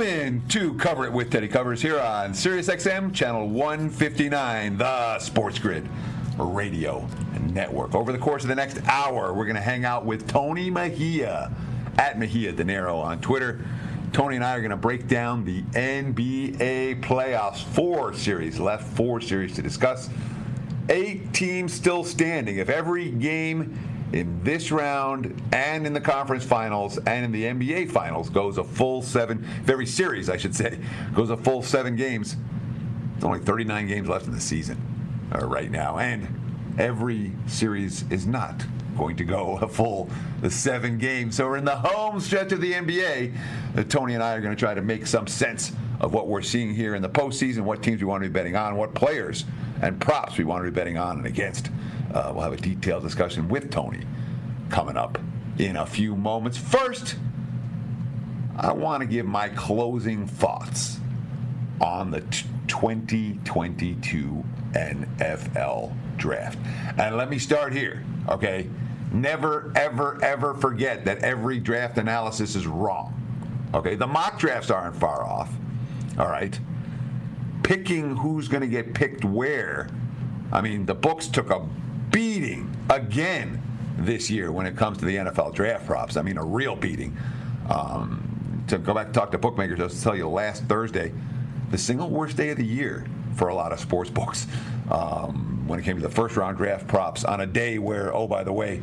Welcome in to Cover It with Teddy Covers here on Sirius XM, channel 159, the Sports Grid Radio Network. Over the course of the next hour, we're going to hang out with Tony Mejia at Mejia Dinero on Twitter. Tony and I are going to break down the NBA playoffs. Four series left, four series to discuss. Eight teams still standing. If every game in this round and in the conference finals and in the NBA finals goes a full seven, very series, I should say, goes a full seven games. There's only 39 games left in the season uh, right now, and every series is not going to go a full the seven games. So we're in the home stretch of the NBA. Uh, Tony and I are going to try to make some sense of what we're seeing here in the postseason, what teams we want to be betting on, what players and props we want to be betting on and against. Uh, we'll have a detailed discussion with Tony coming up in a few moments. First, I want to give my closing thoughts on the 2022 NFL draft. And let me start here, okay? Never, ever, ever forget that every draft analysis is wrong. Okay? The mock drafts aren't far off, all right? Picking who's going to get picked where, I mean, the books took a beating again this year when it comes to the NFL draft props. I mean, a real beating. Um, to go back and talk to bookmakers, I was to tell you last Thursday, the single worst day of the year for a lot of sports books um, when it came to the first round draft props on a day where, oh, by the way,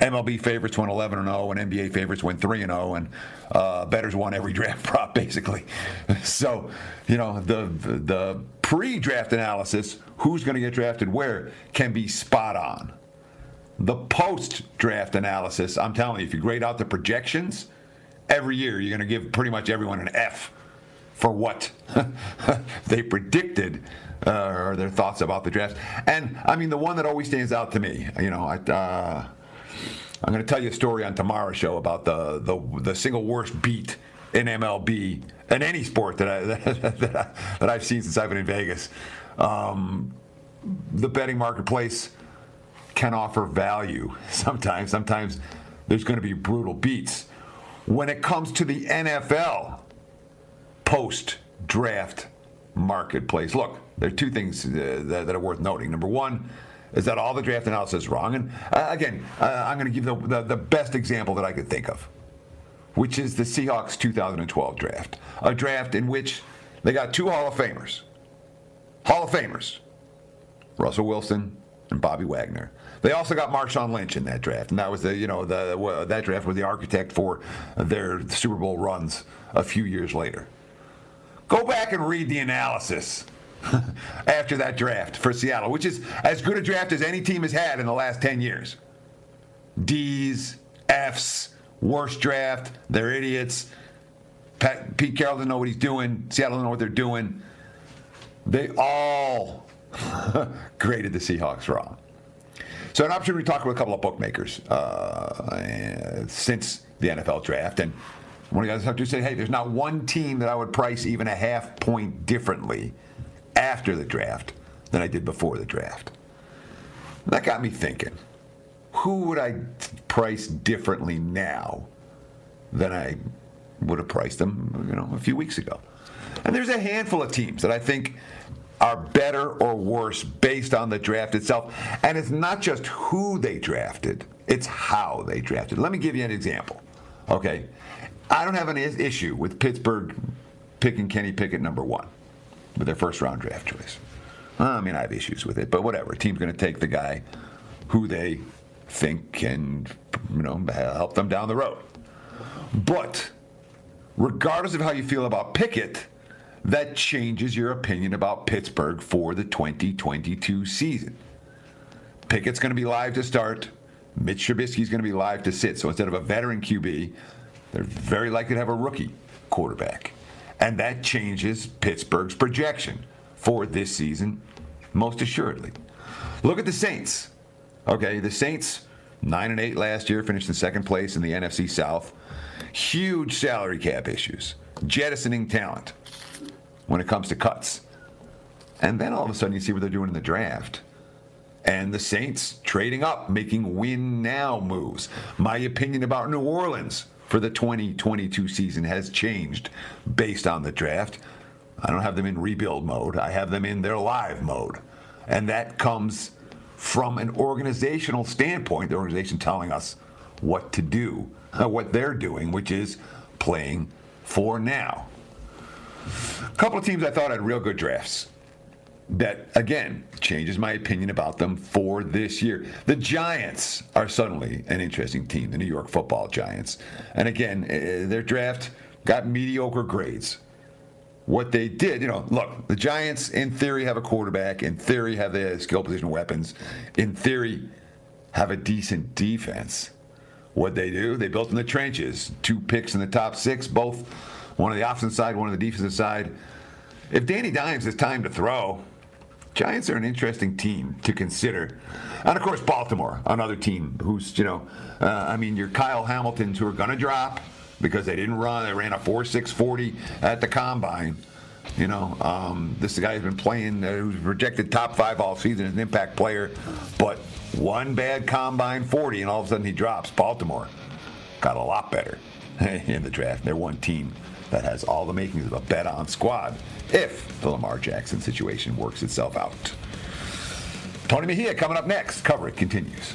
MLB favorites went 11 and 0, and NBA favorites went 3 and 0, and uh, bettors won every draft prop basically. So, you know, the the pre-draft analysis, who's going to get drafted where, can be spot on. The post-draft analysis, I'm telling you, if you grade out the projections, every year you're going to give pretty much everyone an F for what they predicted uh, or their thoughts about the draft. And I mean, the one that always stands out to me, you know, I. Uh, I'm going to tell you a story on tomorrow's show about the, the, the single worst beat in MLB in any sport that, I, that, I, that I've seen since I've been in Vegas. Um, the betting marketplace can offer value sometimes. Sometimes there's going to be brutal beats. When it comes to the NFL post draft marketplace, look, there are two things uh, that, that are worth noting. Number one, is that all the draft analysis is wrong? And uh, again, uh, I'm going to give the, the, the best example that I could think of, which is the Seahawks 2012 draft. A draft in which they got two Hall of Famers. Hall of Famers. Russell Wilson and Bobby Wagner. They also got Marshawn Lynch in that draft, and that was the you know the well, that draft was the architect for their Super Bowl runs a few years later. Go back and read the analysis after that draft for Seattle, which is as good a draft as any team has had in the last 10 years. D's, F's, worst draft, they're idiots. Pat, Pete Carroll doesn't know what he's doing. Seattle doesn't know what they're doing. They all graded the Seahawks wrong. So, an opportunity to talk with a couple of bookmakers uh, since the NFL draft. And one of the guys have to say, hey, there's not one team that I would price even a half point differently after the draft than I did before the draft. That got me thinking who would I price differently now than I would have priced them, you know, a few weeks ago? And there's a handful of teams that I think are better or worse based on the draft itself. And it's not just who they drafted, it's how they drafted. Let me give you an example. Okay. I don't have an issue with Pittsburgh picking Kenny Pickett number one with their first round draft choice. I mean, I have issues with it, but whatever. A team's going to take the guy who they think can, you know, help them down the road. But regardless of how you feel about Pickett, that changes your opinion about Pittsburgh for the 2022 season. Pickett's going to be live to start. Mitch Trubisky's going to be live to sit. So instead of a veteran QB, they're very likely to have a rookie quarterback. And that changes Pittsburgh's projection for this season most assuredly. Look at the Saints. Okay, the Saints, 9 and 8 last year, finished in second place in the NFC South. Huge salary cap issues, jettisoning talent when it comes to cuts. And then all of a sudden you see what they're doing in the draft. And the Saints trading up, making win now moves. My opinion about New Orleans for the 2022 season has changed based on the draft. I don't have them in rebuild mode, I have them in their live mode. And that comes from an organizational standpoint, the organization telling us what to do, uh, what they're doing, which is playing for now. A couple of teams I thought had real good drafts. That again changes my opinion about them for this year. The Giants are suddenly an interesting team, the New York Football Giants, and again eh, their draft got mediocre grades what they did, you know, look, the Giants in theory have a quarterback, in theory have the skill position weapons, in theory have a decent defense. What they do, they built in the trenches. Two picks in the top six, both one on the offensive side, one on the defensive side. If Danny Dimes has time to throw, Giants are an interesting team to consider. And of course, Baltimore, another team who's, you know, uh, I mean, your Kyle Hamiltons who are going to drop because they didn't run. They ran a 4.640 at the combine. You know, um, this guy's been playing, uh, who's projected top five all season as an impact player, but one bad combine 40, and all of a sudden he drops. Baltimore got a lot better in the draft. They're one team that has all the makings of a bet on squad if the Lamar Jackson situation works itself out. Tony Mejia coming up next. Cover it continues.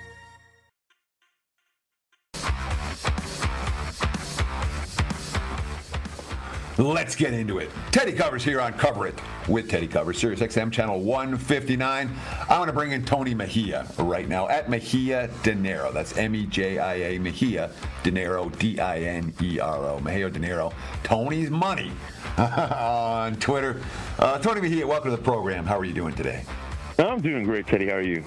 Let's get into it. Teddy Covers here on Cover It with Teddy Covers, Sirius XM channel 159. I want to bring in Tony Mejia right now at Mejia Dinero. That's M E J I A Mejia Dinero, D I N E R O. Mejia Dinero. Tony's Money on Twitter. Uh, Tony Mejia, welcome to the program. How are you doing today? I'm doing great, Teddy. How are you?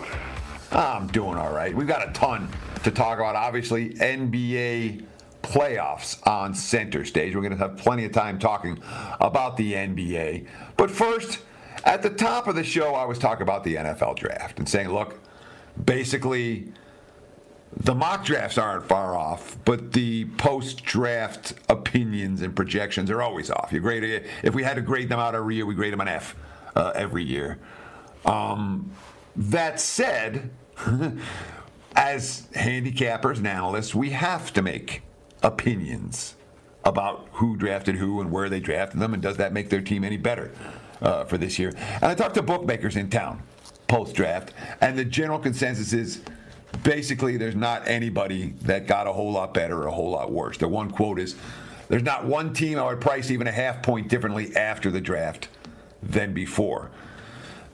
I'm doing all right. We've got a ton to talk about. Obviously, NBA playoffs on center stage. We're going to have plenty of time talking about the NBA. But first, at the top of the show, I was talking about the NFL draft and saying, look, basically, the mock drafts aren't far off, but the post draft opinions and projections are always off. You grade if we had to grade them out every year, we grade them an F uh, every year. Um, that said, as handicappers and analysts, we have to make opinions about who drafted who and where they drafted them, and does that make their team any better uh, for this year? And I talked to bookmakers in town post draft, and the general consensus is basically there's not anybody that got a whole lot better or a whole lot worse. The one quote is there's not one team I would price even a half point differently after the draft than before.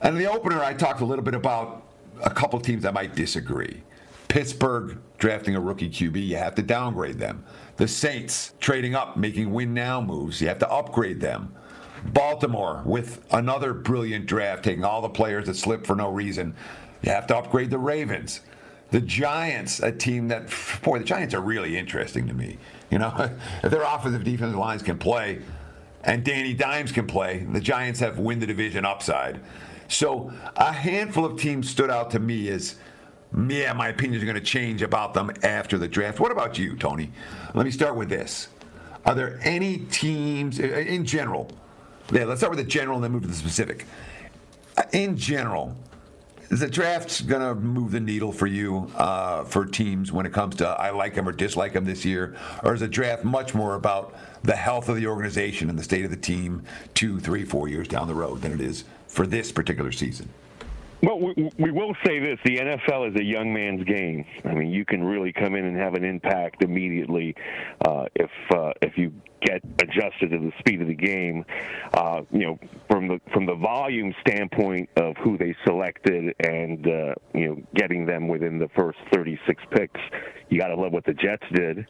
And in the opener, I talked a little bit about a couple teams that might disagree. Pittsburgh drafting a rookie QB, you have to downgrade them. The Saints trading up, making win now moves, you have to upgrade them. Baltimore with another brilliant draft, taking all the players that slipped for no reason. You have to upgrade the Ravens. The Giants, a team that, boy, the Giants are really interesting to me. You know, if their offensive defensive lines can play and Danny Dimes can play, the Giants have win the division upside. So a handful of teams stood out to me as yeah, my opinions are going to change about them after the draft. What about you, Tony? Let me start with this. Are there any teams uh, in general? Yeah, let's start with the general and then move to the specific. Uh, in general, is the draft going to move the needle for you uh, for teams when it comes to I like them or dislike them this year? Or is the draft much more about the health of the organization and the state of the team two, three, four years down the road than it is for this particular season? Well, we, we will say this: the NFL is a young man's game. I mean, you can really come in and have an impact immediately uh, if uh, if you get adjusted to the speed of the game. Uh, you know, from the from the volume standpoint of who they selected and uh, you know getting them within the first 36 picks, you got to love what the Jets did.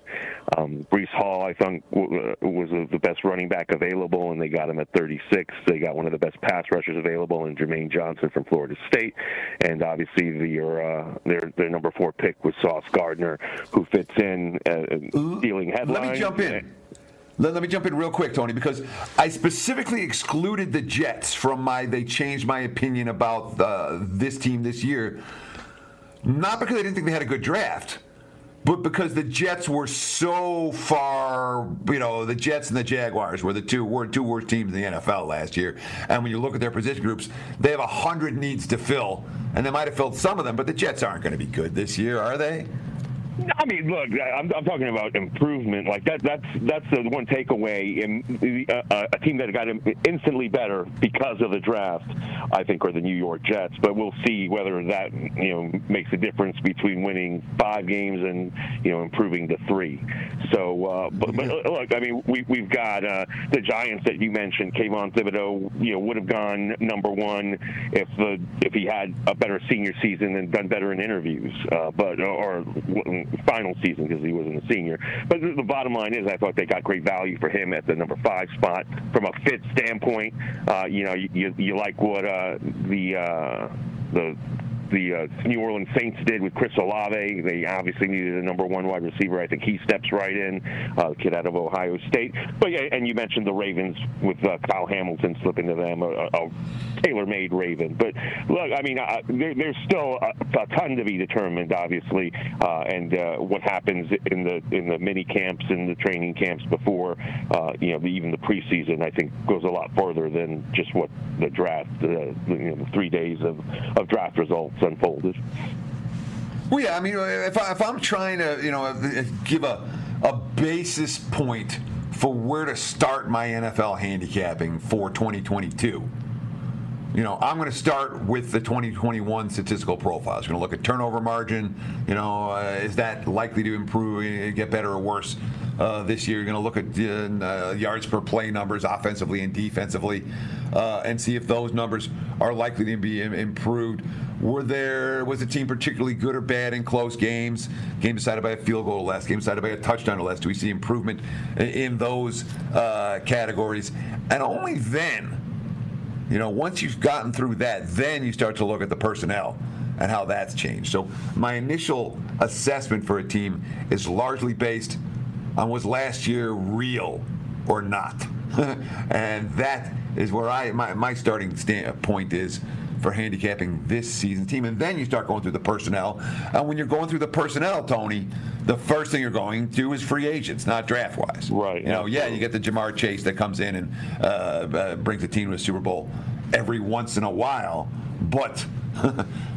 Um, Breece Hall, I think, w- was the best running back available, and they got him at 36. They got one of the best pass rushers available in Jermaine Johnson from Florida State, and obviously their uh, their their number four pick was Sauce Gardner, who fits in uh, stealing headlines. Let me jump in. Let, let, me jump in real quick, Tony, because I specifically excluded the Jets from my. They changed my opinion about uh, this team this year, not because I didn't think they had a good draft but because the Jets were so far, you know, the Jets and the Jaguars were the two were two worst teams in the NFL last year. And when you look at their position groups, they have a hundred needs to fill, and they might have filled some of them, but the Jets aren't going to be good this year, are they? I mean, look, I'm, I'm talking about improvement. Like that, that's that's the one takeaway. In uh, a team that got instantly better because of the draft, I think, are the New York Jets. But we'll see whether that you know makes a difference between winning five games and you know improving to three. So, uh, but, but look, I mean, we we've got uh, the Giants that you mentioned. Kayvon Thibodeaux, you know, would have gone number one if the if he had a better senior season and done better in interviews. Uh, but or final season because he wasn't a senior. But the, bottom line is, I thought they got great value for him at the number five spot from a fit standpoint. Uh, you know, you, you, you like what uh, the uh, the the uh, New Orleans Saints did with Chris Olave. They obviously needed a number one wide receiver. I think he steps right in, uh, kid out of Ohio State. But yeah, and you mentioned the Ravens with uh, Kyle Hamilton slipping to them, a, a tailor-made Raven. But look, I mean, uh, there, there's still a, a, ton to be determined, obviously, uh, and uh, what happens in the in the mini camps and the training camps before, uh, you know, even the preseason. I think goes a lot further than just what the draft, you know, the three days of, of draft results unfolded. Well, yeah, I mean, if, I, if I'm trying to, you know, give a, a basis point for where to start my NFL handicapping for 2022, you know, I'm going to start with the 2021 statistical profiles. We're going to look at turnover margin. You know, uh, is that likely to improve, get better or worse uh, this year? You're going to look at uh, yards per play numbers, offensively and defensively, uh, and see if those numbers are likely to be improved. Were there was the team particularly good or bad in close games? Game decided by a field goal or less. Game decided by a touchdown or less. Do we see improvement in those uh, categories? And only then you know, once you've gotten through that, then you start to look at the personnel and how that's changed. So my initial assessment for a team is largely based on was last year real or not, and that is where I my, my starting point is for handicapping this season team. And then you start going through the personnel. And when you're going through the personnel, Tony, the first thing you're going to is free agents, not draft wise. Right. You know, yeah, you get the Ja'Marr Chase that comes in and uh, uh, brings the team to a Super Bowl every once in a while. But,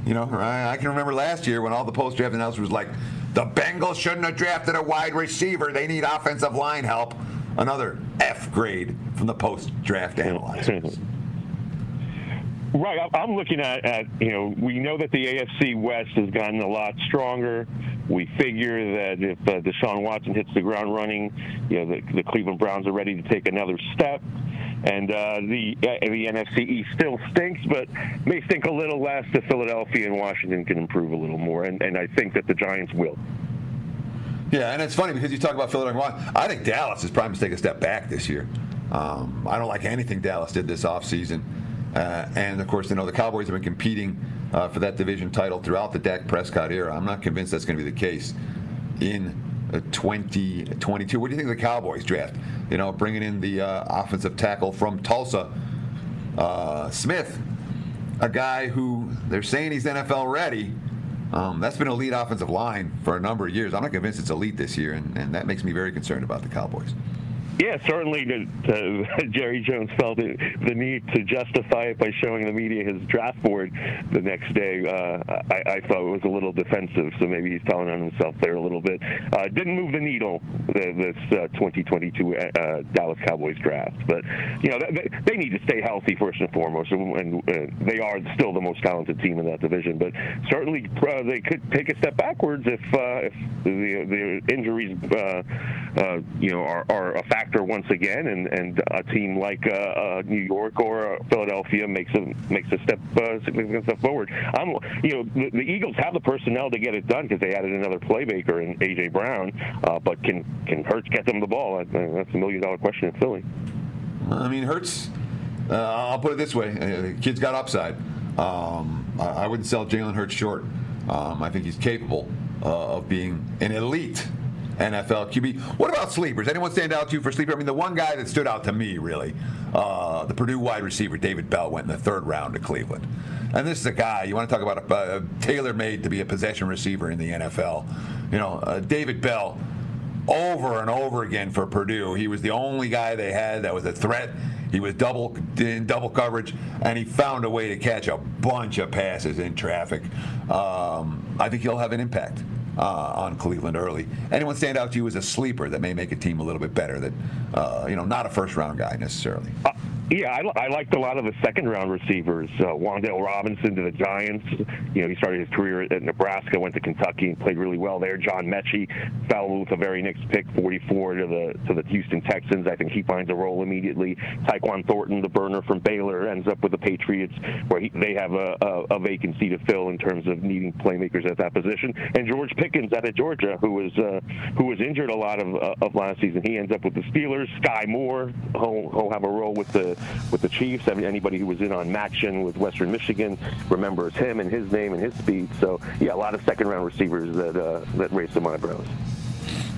you know, I, I can remember last year when all the post draft announcers was like, the Bengals shouldn't have drafted a wide receiver. They need offensive line help. Another F grade from the post draft analyzers. Right. I'm looking at, at, you know, we know that the AFC West has gotten a lot stronger. We figure that if uh, Deshaun Watson hits the ground running, you know, the, the Cleveland Browns are ready to take another step. And uh, the uh, the NFC East still stinks, but may stink a little less if Philadelphia and Washington can improve a little more. And, and I think that the Giants will. Yeah, and it's funny because you talk about Philadelphia. I think Dallas is probably to take a step back this year. Um, I don't like anything Dallas did this offseason. Uh, and of course, you know the Cowboys have been competing uh, for that division title throughout the Dak Prescott era. I'm not convinced that's going to be the case in uh, 2022. What do you think of the Cowboys draft? You know, bringing in the uh, offensive tackle from Tulsa, uh, Smith, a guy who they're saying he's NFL ready. Um, that's been elite offensive line for a number of years. I'm not convinced it's elite this year, and, and that makes me very concerned about the Cowboys. Yeah, certainly. To, to, Jerry Jones felt it, the need to justify it by showing the media his draft board the next day. Uh, I, I, thought it was a little defensive, so maybe he's telling on himself there a little bit. Uh, didn't move the needle this uh, 2022 uh, Dallas Cowboys draft, but you know they, they, need to stay healthy first and foremost, and, and uh, they are still the most talented team in that division. But certainly uh, they could take a step backwards if if the, the injuries you know are, are a factor factor once again, and, and a team like uh, uh, New York or Philadelphia makes a makes a step uh, significant step forward. I'm, you know, the, the, Eagles have the personnel to get it done because they added another playmaker in AJ Brown, uh, but can can Hurts get them the ball? That's a million dollar question in Philly. I mean, Hurts. Uh, I'll put it this way: the kid's got upside. Um, I, I, wouldn't sell Jalen Hurts short. Um, I think he's capable uh, of being an elite NFL QB. What about sleepers? Anyone stand out to you for sleeper? I mean, the one guy that stood out to me really, uh, the Purdue wide receiver David Bell went in the third round to Cleveland, and this is a guy you want to talk about a, tailor-made to be a possession receiver in the NFL. You know, uh, David Bell. Over and over again for Purdue, he was the only guy they had that was a threat. He was double in double coverage, and he found a way to catch a bunch of passes in traffic. Um, I think he'll have an impact uh, on Cleveland early. Anyone stand out to you as a sleeper that may make a team a little bit better? That uh, you know, not a first round guy necessarily. Yeah, I, I liked a lot of the second round receivers. Uh, Wan'Dale Robinson to the Giants. You know, he started his career at Nebraska, went to Kentucky, and played really well there. John Metchie fell with a very next pick, 44 to the to the Houston Texans. I think he finds a role immediately. Tyquan Thornton, the burner from Baylor, ends up with the Patriots, where he, they have a, a, a vacancy to fill in terms of needing playmakers at that position. And George Pickens out of Georgia, who was uh, who was injured a lot of uh, of last season, he ends up with the Steelers. Skyy Moore, he'll, he'll have a role with the with the Chiefs. Anybody who was in on MACtion with Western Michigan remembers him and his name and his speed. So yeah, a lot of second round receivers that uh, that raised some eyebrows.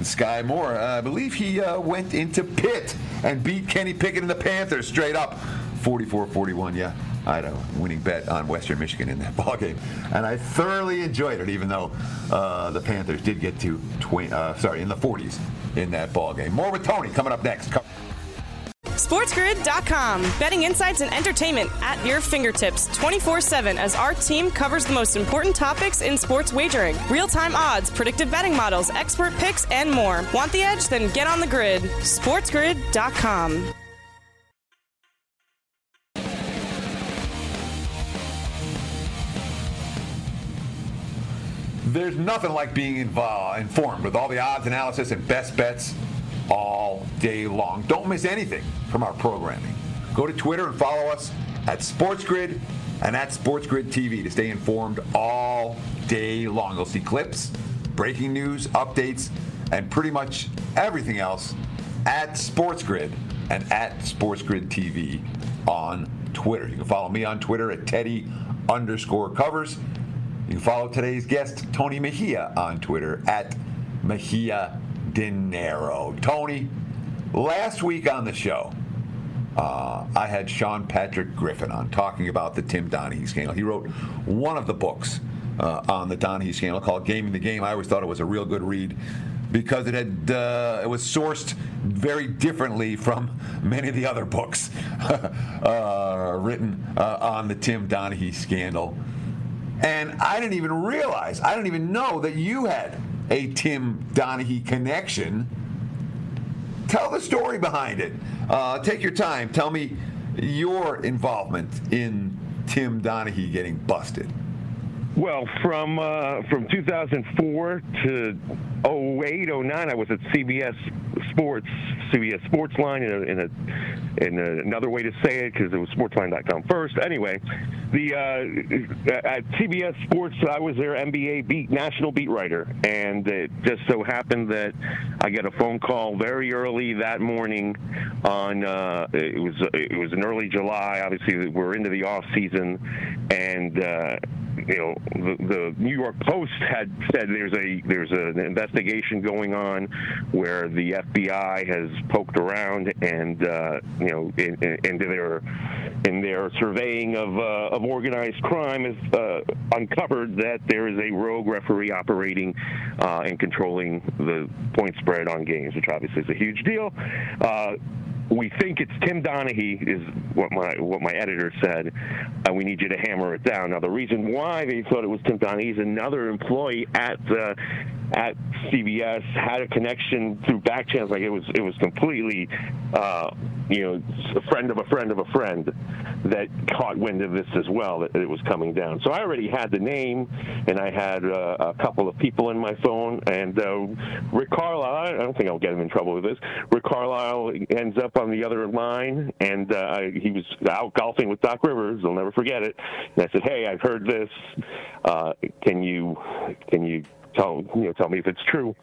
Skyy Moore, uh, I believe he uh, went into Pitt and beat Kenny Pickett and the Panthers straight up, 44-41. Yeah, I had a winning bet on Western Michigan in that ball game, and I thoroughly enjoyed it. Even though uh, the Panthers did get to, twi- uh, sorry, in the 40s in that ball game. More with Tony coming up next. SportsGrid.com. Betting insights and entertainment at your fingertips 24 7 as our team covers the most important topics in sports wagering real time odds, predictive betting models, expert picks, and more. Want the edge? Then get on the grid. SportsGrid.com. There's nothing like being involved, informed with all the odds, analysis, and best bets all day long. Don't miss anything from our programming. Go to Twitter and follow us at SportsGrid and at SportsGrid TV to stay informed all day long. You'll see clips, breaking news, updates, and pretty much everything else at SportsGrid and at SportsGrid TV on Twitter. You can follow me on Twitter at Teddy underscore covers. You can follow today's guest, Tony Mejia, on Twitter at Mejia Dinero. Tony, last week on the show, uh, I had Sean Patrick Griffin on talking about the Tim Donaghy scandal. He wrote one of the books uh, on the Donaghy scandal called Gaming the Game. I always thought it was a real good read because it had uh, it was sourced very differently from many of the other books uh, written uh, on the Tim Donaghy scandal. And I didn't even realize, I didn't even know that you had a Tim Donaghy connection. Tell the story behind it. Uh, take your time. Tell me your involvement in Tim Donaghy getting busted. Well, from uh, from 2004 to 08, 09, I was at CBS Sports, CBS Sports Line, in, a, in, a, in a, another way to say it because it was Sportsline.com first. Anyway, the uh, at CBS Sports, I was their NBA beat national beat writer, and it just so happened that I get a phone call very early that morning. On uh, it was it was in early July. Obviously, we're into the off season, and uh, you know, the, the, New York Post had said there's a there's an investigation going on where the FBI has poked around and uh, you know in, in, into their in their surveying of uh, of organized crime has uh, uncovered that there is a rogue referee operating uh, and controlling the point spread on games, which obviously is a huge deal. We think it's Tim Donaghy, is what my what my editor said. Uh, we need you to hammer it down. Now, the reason why they thought it was Tim Donaghy is another employee at at CBS had a connection through back channels. Like it was, it was completely, uh, you know, a friend of a friend of a friend that caught wind of this as well. That it was coming down. So I already had the name, and I had uh, a couple of people in my phone. And uh, Rick Carlisle, I don't think I'll get him in trouble with this. Rick Carlisle ends up on the other line, and uh, I, he was out golfing with Doc Rivers. I'll never forget it. And I said, "Hey, I've heard this. Uh, can you can you tell you know tell me if it's true.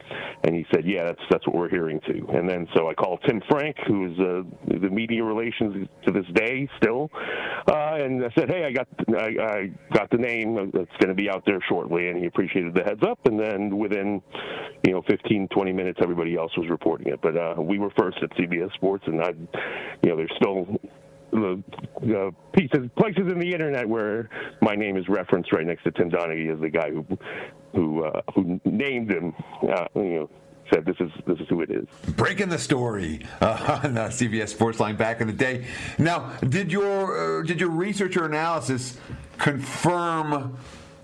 And he said yeah that's that's what we're hearing too. And then so i called tim frank who's uh, the media relations to this day still. Uh, and i said hey i got i, I got the name. It's going to be out there shortly. And he appreciated the heads up. And then within you know 15 20 minutes everybody else was reporting it. But uh, we were first at cbs sports. And i you know there's still the pieces, places in the internet where my name is referenced right next to Tim Donaghy as the guy who who uh, who named him. Uh, you know, said this is this is who it is. Breaking the story uh, on uh, CBS Sportsline back in the day. Now, did your uh, did your research or analysis confirm?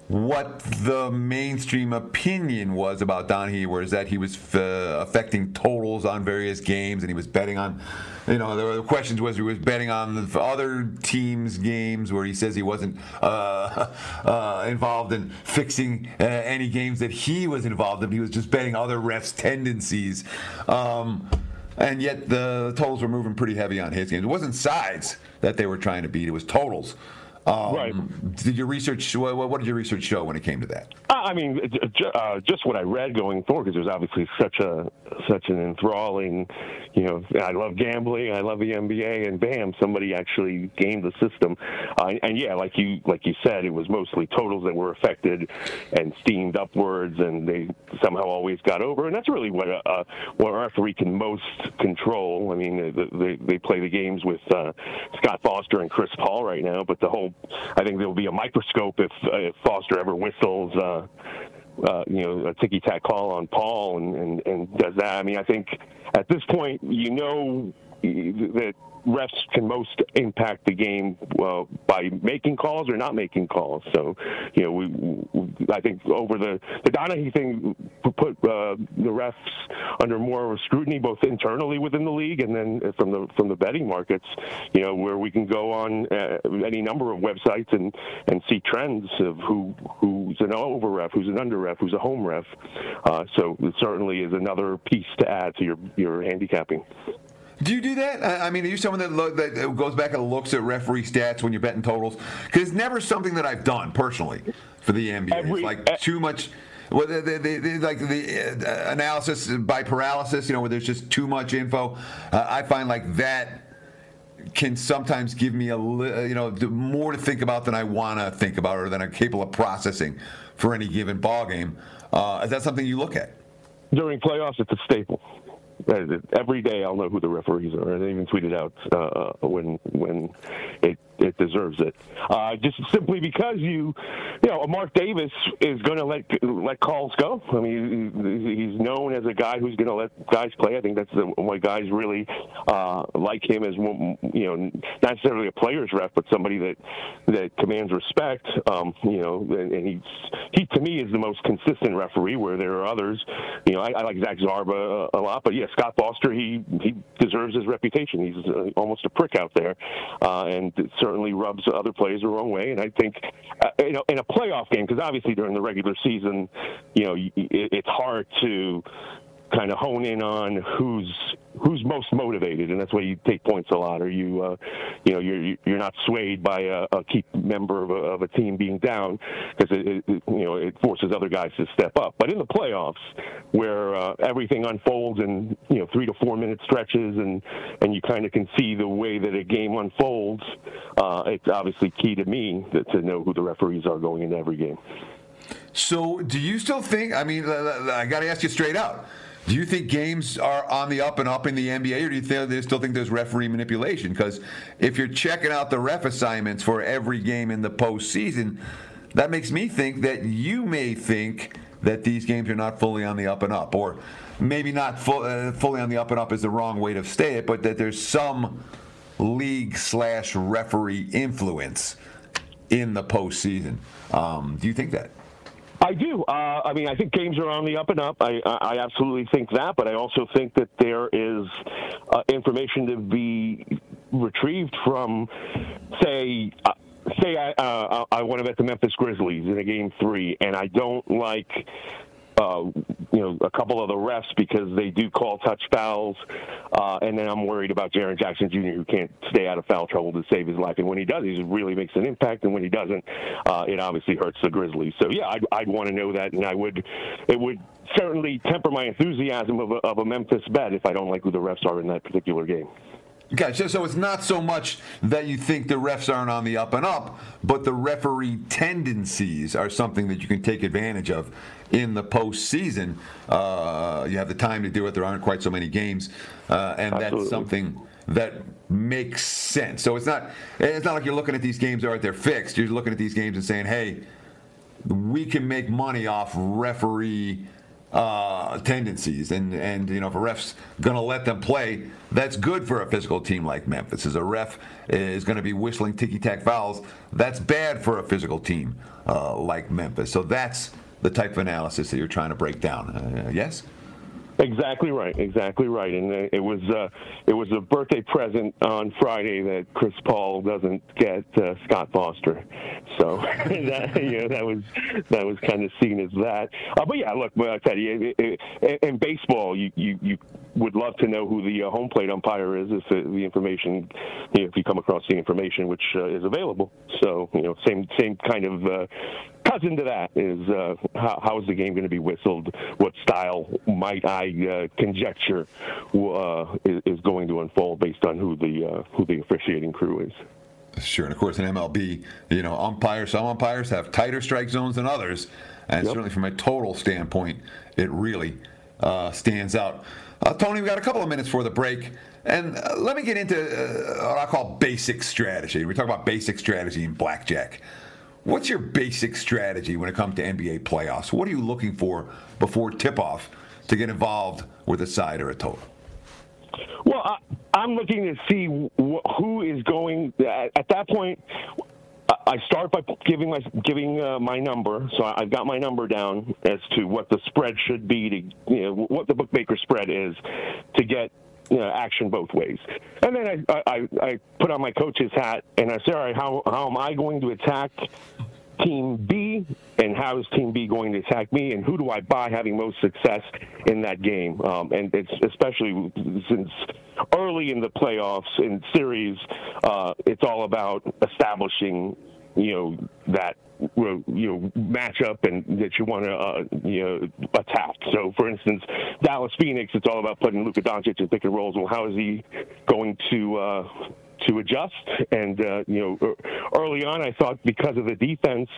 What the mainstream opinion was about Donaghy, was that he was uh, affecting totals on various games and he was betting on you know, there were questions was he was betting on the other teams' games where he says he wasn't uh, uh, involved in fixing uh, any games that he was involved in. He was just betting other refs' tendencies. Um, and yet the totals were moving pretty heavy on his games. It wasn't sides that they were trying to beat; it was totals. Um, right. Did your research? What, what, did your research show when it came to that? Uh, I mean, uh, just what I read going forward, because there's obviously such a such an enthralling, you know, I love gambling, I love the NBA, and bam, somebody actually gamed the system. Uh, and yeah, like you like you said, it was mostly totals that were affected and steamed upwards, and they somehow always got over. And that's really what a, uh, what a referee can most control. I mean, they, they play the games with uh, Scott Foster and Chris Paul right now, but the whole I think there will be a microscope if, uh, if Foster ever whistles, uh, uh, you know, a ticky tack call on Paul and, and, and does that. I mean, I think at this point, you know that refs can most impact the game uh, by making calls or not making calls. So, you know, we, we I think over the the Donaghy thing put uh, the refs under more scrutiny, both internally within the league and then from the from the betting markets. You know, where we can go on uh, any number of websites and and see trends of who who's an over ref, who's an under ref, who's a home ref. Uh, so it certainly is another piece to add to your your handicapping. Do you do that? I mean, are you someone that, look, that goes back and looks at referee stats when you're betting totals? Because it's never something that I've done personally for the NBA. Every, it's like too much. Well, the, the, the, like the uh, analysis by paralysis, you know, where there's just too much info. Uh, I find like that can sometimes give me a you know more to think about than I want to think about or than I'm capable of processing for any given ball game. Uh, is that something you look at? During playoffs, it's a staple. Every day I'll know who the referees are, and I even tweeted out uh, when when it it deserves it. Uh, just simply because you, you know, Marc Davis is going to let let calls go. I mean, he's known as a guy who's going to let guys play. I think that's the, why guys really uh, like him as you know, not necessarily a player's ref, but somebody that that commands respect. Um, you know, and, he's he to me is the most consistent referee. Where there are others, you know, I, I like Zach Zarba a, a, lot, but yeah, Scott Foster, he he deserves his reputation. He's uh, almost a prick out there, uh, and certainly rubs other players the wrong way. And I think, uh, you know, in a playoff game, because obviously during the regular season, you know, it, it's hard to kind of hone in on who's who's most motivated, and that's why you take points a lot, or you uh, you know you're you're not swayed by a, a key member of a, of a team being down because it, it, you know it forces other guys to step up. But in the playoffs, where uh, everything unfolds in you know three to four minute stretches, and and you kind of can see the way that a game unfolds, uh, it's obviously key to me that, to know who the referees are going into every game. So, do you still think? I mean, I got to ask you straight out. Do you think games are on the up and up in the NBA, or do you think, they still think there's referee manipulation? Because if you're checking out the ref assignments for every game in the postseason, that makes me think that you may think that these games are not fully on the up and up, or maybe not full, uh, fully on the up and up is the wrong way to state it, but that there's some league slash referee influence in the postseason. Um, do you think that? I, I do. Uh, I mean, I think games are on the up and up. I, I absolutely think that, but I also think that there is uh, information to be retrieved from, say, uh, say I uh, I want to bet the Memphis Grizzlies in a game three, and I don't like uh, you know, a couple of the refs because they do call touch fouls. Uh, and then I'm worried about Jaren Jackson Jr., who can't stay out of foul trouble to save his life. And when he does, he really makes an impact. And when he doesn't, uh, it obviously hurts the Grizzlies. So yeah, I'd, I'd want to know that, and I would, it would certainly temper my enthusiasm of a, of a Memphis bet if I don't like who the refs are in that particular game. Gotcha. So it's not so much that you think the refs aren't on the up and up, but the referee tendencies are something that you can take advantage of in the postseason. Uh, you have the time to do it. There aren't quite so many games, uh, and Absolutely. that's something that makes sense. So it's not it's not like you're looking at these games all right they're fixed. You're looking at these games and saying, hey, we can make money off referee uh, tendencies, and and you know if a ref's going to let them play, that's good for a physical team like Memphis. As a ref is going to be whistling ticky tack fouls, that's bad for a physical team uh, like Memphis. So that's the type of analysis that you're trying to break down. Uh, yes. Exactly right. Exactly right. And uh, it was uh, it was a birthday present on Friday that Chris Paul doesn't get uh, Scott Foster. So that you know, that was that was kind of seen as that. Uh, but yeah, look, Teddy. I tell you, in baseball, you, you you would love to know who the uh, home plate umpire is if the, the information, you know, if you come across the information which uh, is available. So you know, same same kind of uh, cousin to that is uh, how, how is the game going to be whistled? What style might I uh, conjecture uh, is, is, going to unfold based on who the uh, who the officiating crew is? Sure, and of course in MLB, you know, umpires. Some umpires have tighter strike zones than others, and yep. certainly from a total standpoint, it really uh, stands out. Uh, Tony, we got a couple of minutes for the break. And uh, let me get into uh, what I call basic strategy. We talk about basic strategy in blackjack. What's your basic strategy when it comes to NBA playoffs? What are you looking for before tip off to get involved with a side or a total? Well, I, am looking to see wh- who is going. At, at that point, I start by giving my giving uh, my number. So I've got my number down as to what the spread should be to you know what the bookmaker spread is to get you know, action both ways. And then I, I, I put on my coach's hat and I say, all right, how, how am I going to attack Team B and how is Team B going to attack me and who do I buy having most success in that game? Um, and it's especially since early in the playoffs in series, uh, it's all about establishing, you know, that you know matchup and that you want to uh, you know attack. So, for instance, Dallas Phoenix, it's all about putting Luka Doncic in pick and rolls. Well, how is he going to uh, to adjust? And uh, you know, early on, I thought because of the defense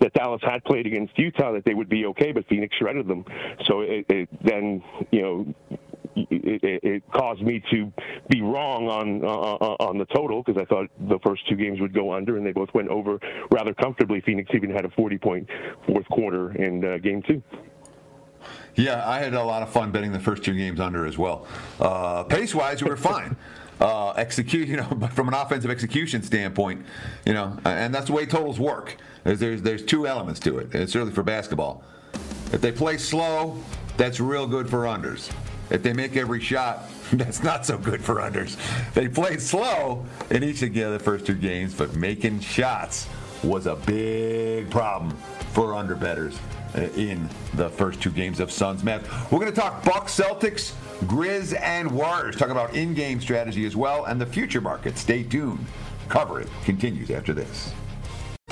that Dallas had played against Utah that they would be okay, but Phoenix shredded them. So it, it then you know it, it, caused me to be wrong on uh, uh on the total because I thought the first two games would go under, and they both went over rather comfortably. Phoenix even had a 40 point fourth quarter in uh, game two. Yeah, I had a lot of fun betting the first two games under as well. Uh, pace wise, we were fine. Uh, execute, you know, but from an offensive execution standpoint, you know, and that's the way totals work. Is there's, there's two elements to it. It's really for basketball. If they play slow, that's real good for unders. If they make every shot, that's not so good for unders. They played slow in each of the first two games, but making shots was a big problem for under betters uh, in the first two games of Suns Mavs. We're going to talk Bucks, Celtics, Grizz, and Warriors. Talk about in-game strategy as well and the future market. Stay tuned. Cover it continues after this.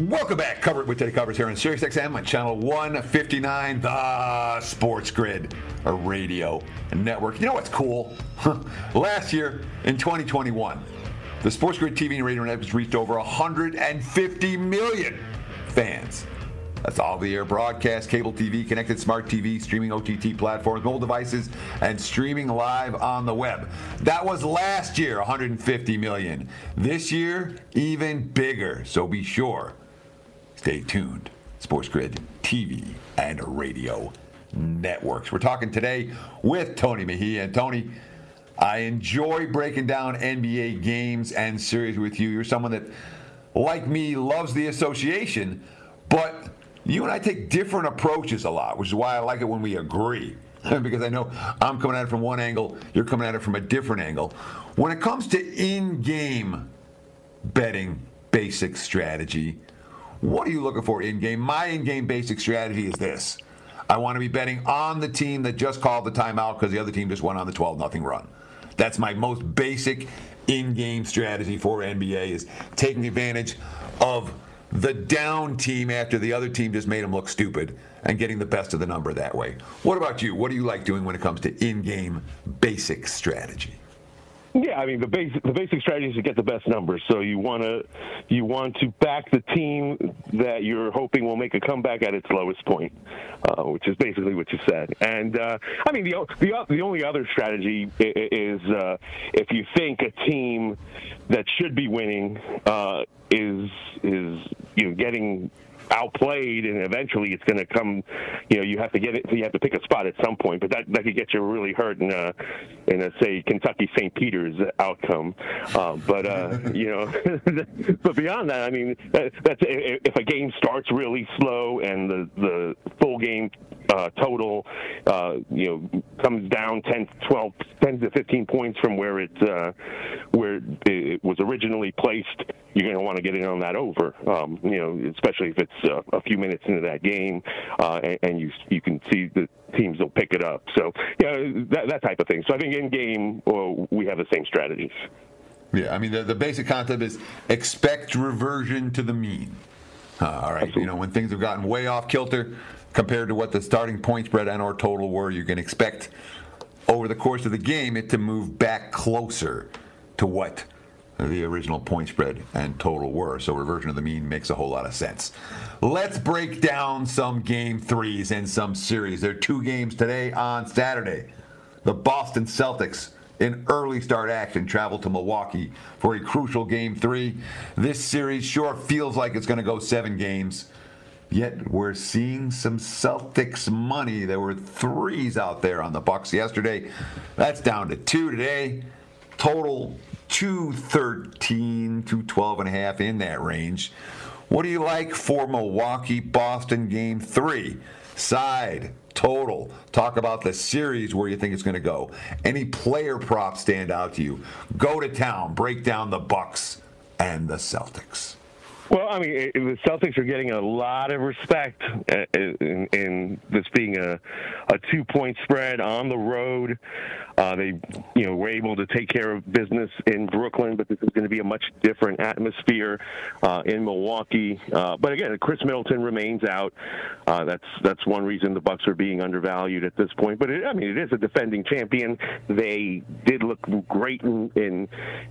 Welcome back. Cover it with Teddy Covers here on SiriusXM on channel 159, the Sports Grid, a radio network. You know what's cool? Last year in 2021, the Sports Grid TV and radio network reached over 150 million fans. That's all the air broadcast, cable TV, connected smart TV, streaming OTT platforms, mobile devices, and streaming live on the web. That was last year, 150 million. This year, even bigger. So be sure, stay tuned. Sports Grid TV and radio networks. We're talking today with Tony Mejia. And Tony, I enjoy breaking down NBA games and series with you. You're someone that, like me, loves the association, but you and I take different approaches a lot, which is why I like it when we agree. because I know I'm coming at it from one angle, you're coming at it from a different angle. When it comes to in game betting basic strategy, what are you looking for in game? My in game basic strategy is this I want to be betting on the team that just called the timeout because the other team just went on the 12 0 run. That's my most basic in game strategy for NBA is taking advantage of the down team after the other team just made them look stupid and getting the best of the number that way. What about you? What do you like doing when it comes to in-game basic strategy? Yeah, I mean the basic the basic strategy is to get the best numbers. So you want to you want to back the team that you're hoping will make a comeback at its lowest point, uh, which is basically what you said. And uh, I mean the the the only other strategy is uh, if you think a team that should be winning uh, is is you know getting outplayed, and eventually it's going to come. You know, you have to get it. You have to pick a spot at some point, but that that could get you really hurt in a in a say Kentucky St. Peter's outcome. Uh, but uh, you know, but beyond that, I mean, that, that's if a game starts really slow and the the full game uh, total, uh, you know, comes down 10, 12, 10 to 15 points from where it uh, where it was originally placed. You're going to want to get in on that over, um, you know, especially if it's uh, a few minutes into that game, uh, and, and you you can see the teams will pick it up. So, yeah, that, that type of thing. So I think in game uh, we have the same strategies. Yeah, I mean the, the basic concept is expect reversion to the mean. Uh, all right, Absolutely. you know when things have gotten way off kilter, compared to what the starting point spread and or total were, you can expect over the course of the game it to move back closer to what the original point spread and total were. So reversion of the mean makes a whole lot of sense. Let's break down some game threes and some series. There are two games today on Saturday. The Boston Celtics in early start action travel to Milwaukee for a crucial game three. This series sure feels like it's going to go seven games. Yet we're seeing some Celtics money. There were threes out there on the Bucks yesterday. That's down to two today. Total 213, 212 and a half in that range. What do you like for Milwaukee Boston game three? Side, total. Talk about the series where you think it's going to go. Any player props stand out to you? Go to town, break down the Bucks and the Celtics. Well, I mean, it, the Celtics are getting a lot of respect uh, in, in this being a, a two-point spread on the road. Uh, they, you know, were able to take care of business in Brooklyn, but this is going to be a much different atmosphere uh, in Milwaukee. Uh, but again, Khris Middleton remains out. Uh, that's that's one reason the Bucks are being undervalued at this point. But it, I mean, it is a defending champion. They did look great in, in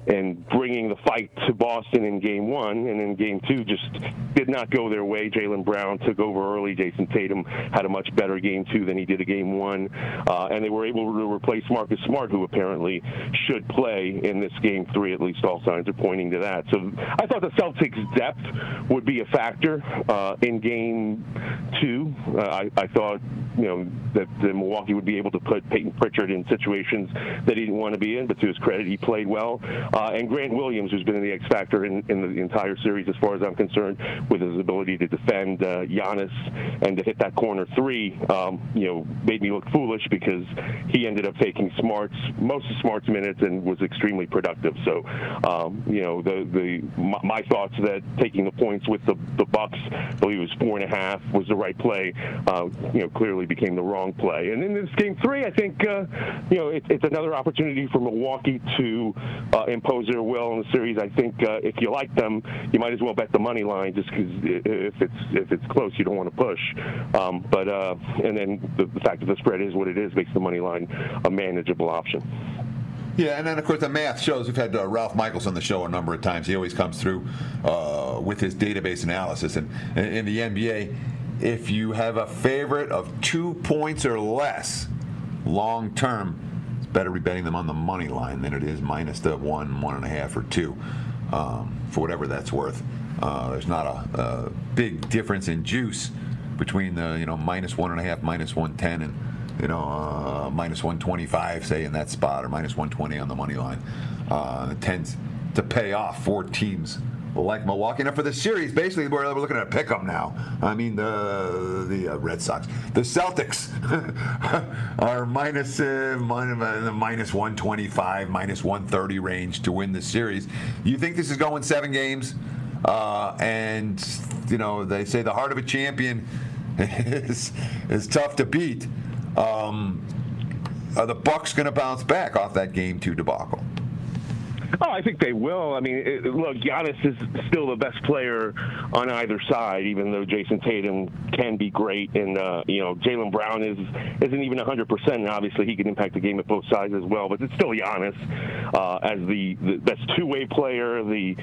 in bringing the fight to Boston in Game One, and in Game Two just did not go their way. Jaylen Brown took over early. Jayson Tatum had a much better Game Two than he did a Game One, uh, and they were able to replace Marcus Smart, who apparently should play in this game three. At least all signs are pointing to that. So I thought the Celtics' depth would be a factor uh, in game two. Uh, I, I thought you know that the Milwaukee would be able to put Payton Pritchard in situations that he didn't want to be in, but to his credit, he played well. Uh, and Grant Williams, who's been the X factor in, in, the entire series, as far as I'm concerned, with his ability to defend uh, Giannis and to hit that corner three, um, you know, made me look foolish because he ended up taking Smart's most of Smart's minutes and was extremely productive. So, um, you know, the the my, my, thoughts that taking the points with the the Bucks, I believe it was four and a half, was the right play. Uh, you know, clearly became the wrong play. And in this game three, I think uh, you know it, it's another opportunity for Milwaukee to uh, impose their will in the series. I think uh, if you like them, you might as well bet the money line just because if it's if it's close, you don't want to push. Um, but uh, and then the, the fact that the spread is what it is makes the money line a manageable option. Yeah, and then of course the math shows. We've had uh, Ralph Michaels on the show a number of times. He always comes through uh, with his database analysis, and in the NBA, if you have a favorite of two points or less long term, it's better be betting them on the money line than it is minus the one, one and a half, or two um, for whatever that's worth. Uh, there's not a, a, big difference in juice between the you know minus one and a half, minus one ten, and you know uh, minus one twenty five, say in that spot, or minus one twenty on the money line. Uh, it tends to pay off for teams like Milwaukee. Now for the series, basically we're, we're looking at a pickup now. I mean the the uh, Red Sox, the Celtics are minus, uh, minus, uh, minus 125, minus 130 range to win the series. You think this is going seven games? Uh, and you know they say the heart of a champion is is tough to beat. Um, are the Bucks going to bounce back off that game two debacle? Oh, I think they will. I mean, it, look, Giannis is still the best player on either side, even though Jayson Tatum can be great, and uh, you know Jaylen Brown is isn't even 100 percent. Obviously, he can impact the game at both sides as well. But it's still Giannis uh, as the, the best two-way player, the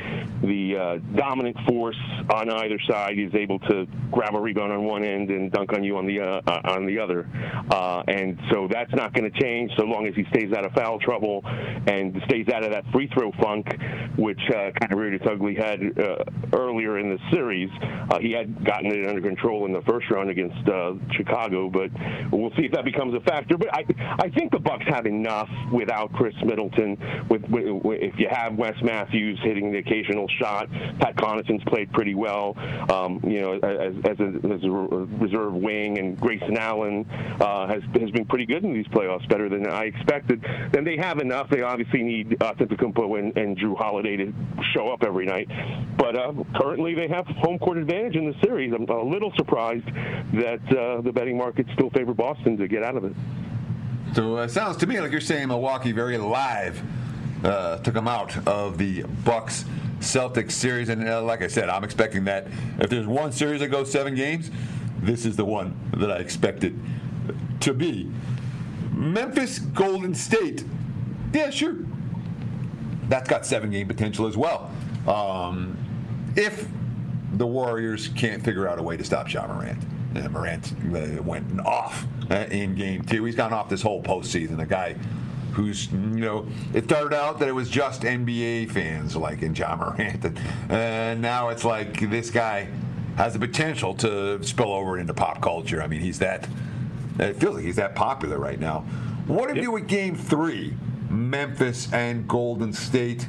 the uh, dominant force on either side. He's able to grab a rebound on one end and dunk on you on the uh, uh on the other, uh, and so that's not going to change so long as he stays out of foul trouble and stays out of that free throw funk, which uh, kind of reared its ugly head uh, earlier in the series. Uh, he had gotten it under control in the first round against uh, Chicago, but we'll see if that becomes a factor. But I, I think the Bucks have enough without Khris Middleton. With, with if you have Wes Matthews hitting the occasional shot, Pat Connaughton's played pretty well. Um, you know, as, as, a, as, a, reserve wing, and Grayson Allen uh, has has been pretty good in these playoffs, better than I expected. Then they have enough. They obviously need Antetokounmpo and, and Jrue Holiday to show up every night. But uh, currently, they have home court advantage in the series. I'm a little surprised that uh, the betting markets still favor Boston to get out of it. So it uh, sounds to me like you're saying Milwaukee very live uh, took them out of the Bucks Celtics series, and uh, like I said, I'm expecting that if there's one series that goes seven games, this is the one that I expected to be. Memphis Golden State. Yeah, sure that's got seven game potential as well. Um, if the Warriors can't figure out a way to stop Ja Morant. And Morant uh, went off uh, in game two. He's gone off this whole postseason. A guy who's, you know, it started out that it was just NBA fans like in Ja Morant. And now it's like this guy has the potential to spill over into pop culture. I mean, he's that, it feels like he's that popular right now. What have yep. you with game three? Memphis and Golden State.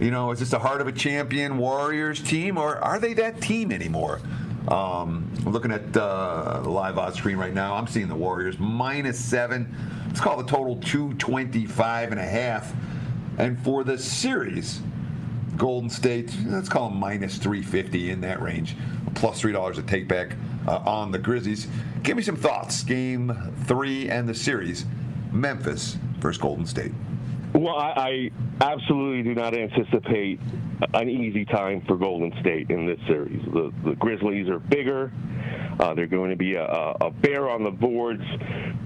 You know, is this the heart of a champion Warriors team, or are they that team anymore? Um, looking at uh, the live odds screen right now. I'm seeing the Warriors minus seven. Let's call the total 225 and a half. And for the series, Golden State, let's call them minus 350 in that range, plus $3 to take back uh, on the Grizzlies. Give me some thoughts. Game three and the series, Memphis versus Golden State. Well, I, I, absolutely do not anticipate an easy time for Golden State in this series. The, the Grizzlies are bigger. Uh, they're going to be a, a, bear on the boards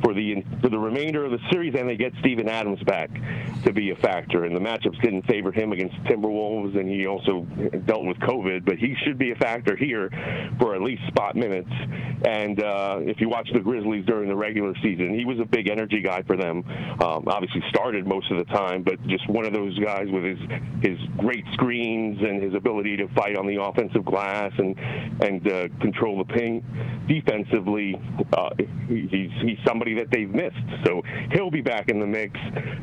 for the for the remainder of the series, and they get Steven Adams back to be a factor. And the matchups didn't favor him against Timberwolves, and he also dealt with COVID, but he should be a factor here for at least spot minutes. And uh, if you watch the Grizzlies during the regular season, he was a big energy guy for them. Um, obviously, started most of the time, but just one of those guys with his his great screens and his ability to fight on the offensive glass and and uh, control the paint defensively, uh, he's he's somebody that they've missed. So he'll be back in the mix.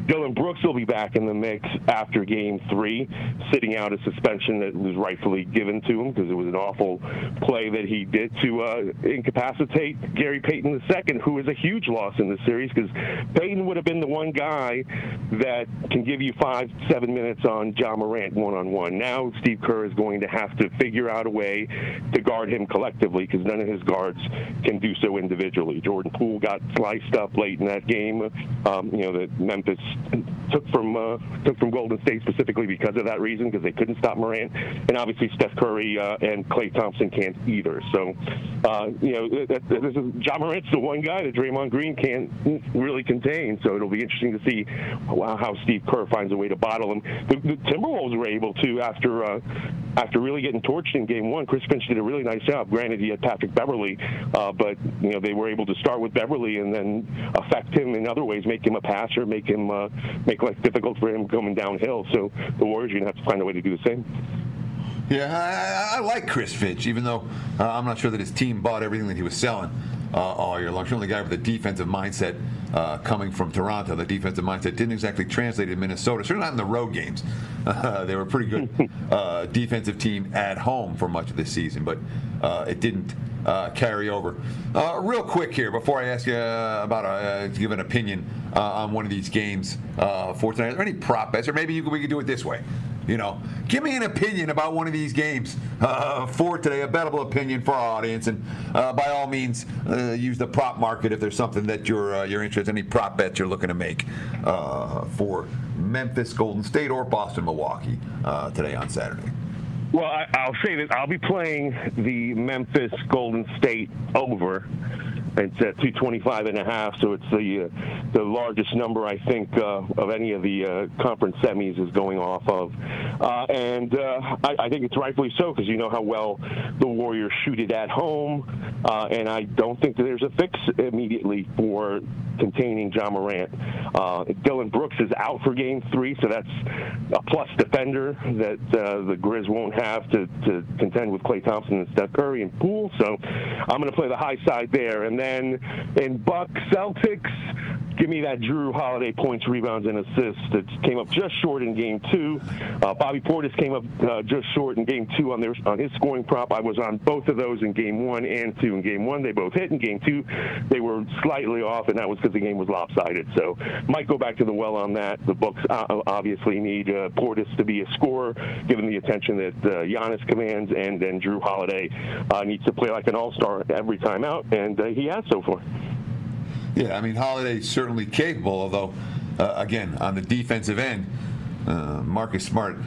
Dillon Brooks will be back in the mix after Game Three, sitting out a suspension that was rightfully given to him because it was an awful play that he did to uh, incapacitate Gary Payton II, who is a huge loss in the series because Payton would have been the one guy that can give you five, seven minutes on Ja Morant one on one. Now Steve Kerr is going to have to figure out a way to guard him collectively because none of his guards can do so individually. Jordan Poole got sliced up late in that game. Um, you know that Memphis took from uh, took from Golden State specifically because of that reason because they couldn't stop Morant, and obviously Steph Curry uh, and Klay Thompson can't either. So uh, you know this is Ja Morant's the one guy that Draymond Green can't really contain. So it'll be interesting to see how Steve Kerr finds a way to bottle him. The, the Timberwolves were able to after uh, after really getting torched in Game One. Chris Finch did a really nice job. Granted, he had Patrick Beverley early, uh, but you know they were able to start with Beverley and then affect him in other ways, make him a passer, make him uh, make life difficult for him coming downhill. So the Warriors are to have to find a way to do the same. Yeah, I, I like Chris Finch, even though uh, I'm not sure that his team bought everything that he was selling uh, all year long. Certainly, the guy with a defensive mindset uh, coming from Toronto. The defensive mindset didn't exactly translate in Minnesota. Certainly not in the road games. they were a pretty good uh, defensive team at home for much of this season, but uh, it didn't uh, carry over. Uh, real quick here, before I ask you uh, about uh, to give an opinion uh, on one of these games uh, for tonight, are there any prop bets, or maybe you, we could do it this way? You know, give me an opinion about one of these games uh, for today, a bettable opinion for our audience, and uh, by all means, uh, use the prop market if there's something that you're uh, you're interested, in, any prop bets you're looking to make uh, for Memphis, Golden State, or Boston, Milwaukee uh, today on Saturday. Well, I, I'll say that I'll be playing the Memphis Golden State over. It's at 225 and a half, so it's the uh, the largest number I think uh, of any of the uh, conference semis is going off of, uh, and uh, I, I think it's rightfully so because you know how well the Warriors shoot it at home, uh, and I don't think there's a fix immediately for containing Ja Morant. Uh, Dillon Brooks is out for Game Three, so that's a plus defender that uh, the Grizz won't have to, to contend with Klay Thompson and Steph Curry and Poole. So I'm going to play the high side there, and then in Buck Celtics, give me that Jrue Holiday points, rebounds, and assists that came up just short in Game Two. Uh, Bobby Portis came up uh, just short in Game Two on their on his scoring prop. I was on both of those in Game One and Two. In Game One, they both hit. In Game Two, they were slightly off, and that was because the game was lopsided. So might go back to the well on that. The books uh, obviously need uh, Portis to be a scorer, given the attention that uh, Giannis commands, and then Jrue Holiday uh, needs to play like an all-star every time out, and uh, he has so far. Yeah, I mean Holiday's certainly capable, although uh, again on the defensive end, uh, Marcus Smart.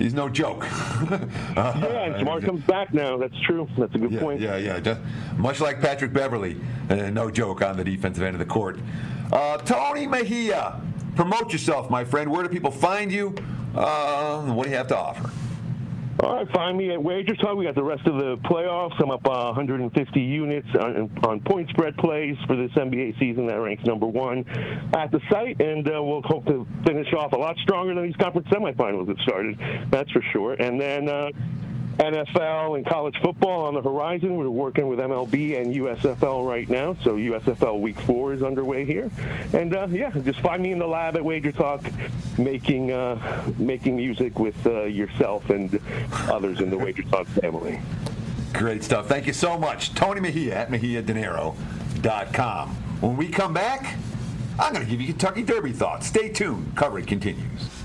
He's no joke. yeah, and Smart comes back now. That's true. That's a good yeah, point. Yeah, yeah. Just, much like Patrick Beverley, uh, no joke on the defensive end of the court. Uh, Tony Mejia, promote yourself, my friend. Where do people find you? Uh, what do you have to offer? All right, find me at Wager Talk. We got the rest of the playoffs. I'm up uh, 150 units on, on, point spread plays for this NBA season. That ranks number one at the site, and uh, we'll hope to finish off a lot stronger than these conference semifinals that started. That's for sure. And then. Uh, NFL and college football on the horizon. We're working with MLB and USFL right now, so USFL Week Four is underway here. And uh, yeah, just find me in the lab at Wager Talk, making uh, making music with uh, yourself and others in the Wager Talk family. Great stuff. Thank you so much, Tony Mejia at MejiaDinero.com. When we come back, I'm going to give you Kentucky Derby thoughts. Stay tuned. Coverage continues.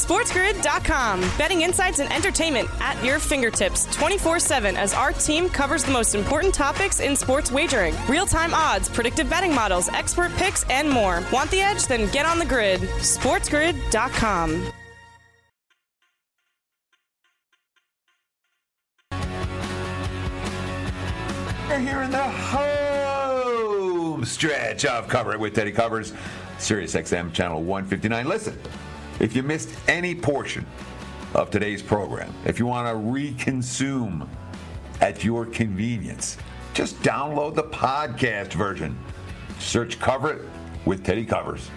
SportsGrid.com. Betting insights and entertainment at your fingertips 24 7 as our team covers the most important topics in sports wagering real time odds, predictive betting models, expert picks, and more. Want the edge? Then get on the grid. SportsGrid.com. We're here in the home stretch of Cover It with Teddy Covers, Sirius XM Channel 159. Listen. If you missed any portion of today's program, if you want to reconsume at your convenience, just download the podcast version. Search Cover It with Teddy Covers.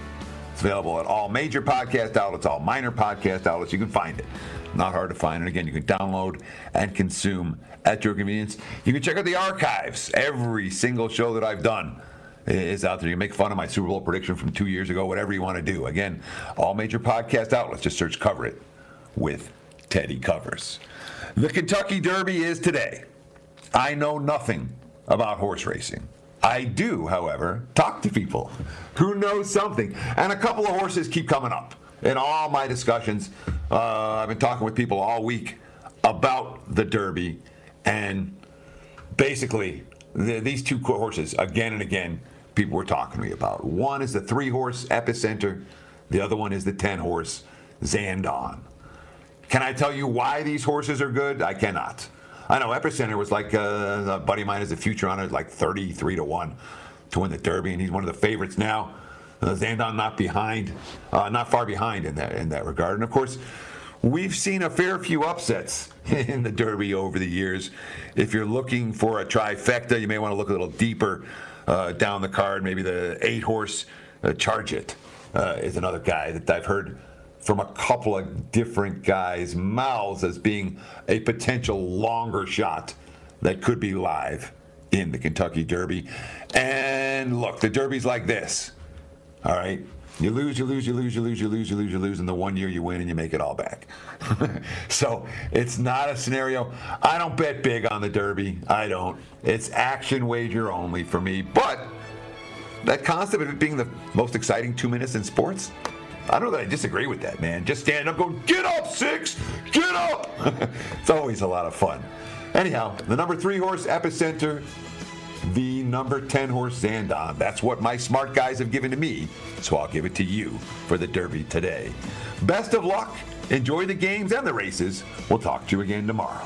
It's available at all major podcast outlets, all minor podcast outlets. You can find it. Not hard to find. And again, you can download and consume at your convenience. You can check out the archives, every single show that I've done is out there. You make fun of my Super Bowl prediction from two years ago, whatever you want to do. Again, all major podcast outlets, just search Cover It with Teddy Covers. The Kentucky Derby is today. I know nothing about horse racing. I do, however, talk to people who know something. And a couple of horses keep coming up in all my discussions. Uh, I've been talking with people all week about the Derby. And basically, the, these two horses, again and again, people were talking to me about. One is the three horse Epicenter, the other one is the 10 horse Zandon. Can I tell you why these horses are good? I cannot. I know Epicenter was like uh, a buddy of mine is a future on it, like 33 to 1 to win the Derby, and he's one of the favorites now. Uh, Zandon not behind, uh, not far behind in that in that regard. And of course, we've seen a fair few upsets in the Derby over the years. If you're looking for a trifecta, you may want to look a little deeper down the card. Maybe the eight horse uh, Charge It uh, is another guy that I've heard from a couple of different guys' mouths as being a potential longer shot that could be live in the Kentucky Derby. And look, the Derby's like this. All right. You lose, you lose, you lose, you lose, you lose, you lose, you lose, and the one year you win and you make it all back. so it's not a scenario. I don't bet big on the Derby. I don't. It's action wager only for me. But that concept of it being the most exciting two minutes in sports, I don't know that I disagree with that, man. Just stand up, go, get up, six, get up. it's always a lot of fun. Anyhow, the number three horse, Epicenter, the number 10 horse Zandon. That's what my smart guys have given to me, so I'll give it to you for the Derby today. Best of luck. Enjoy the games and the races. We'll talk to you again tomorrow.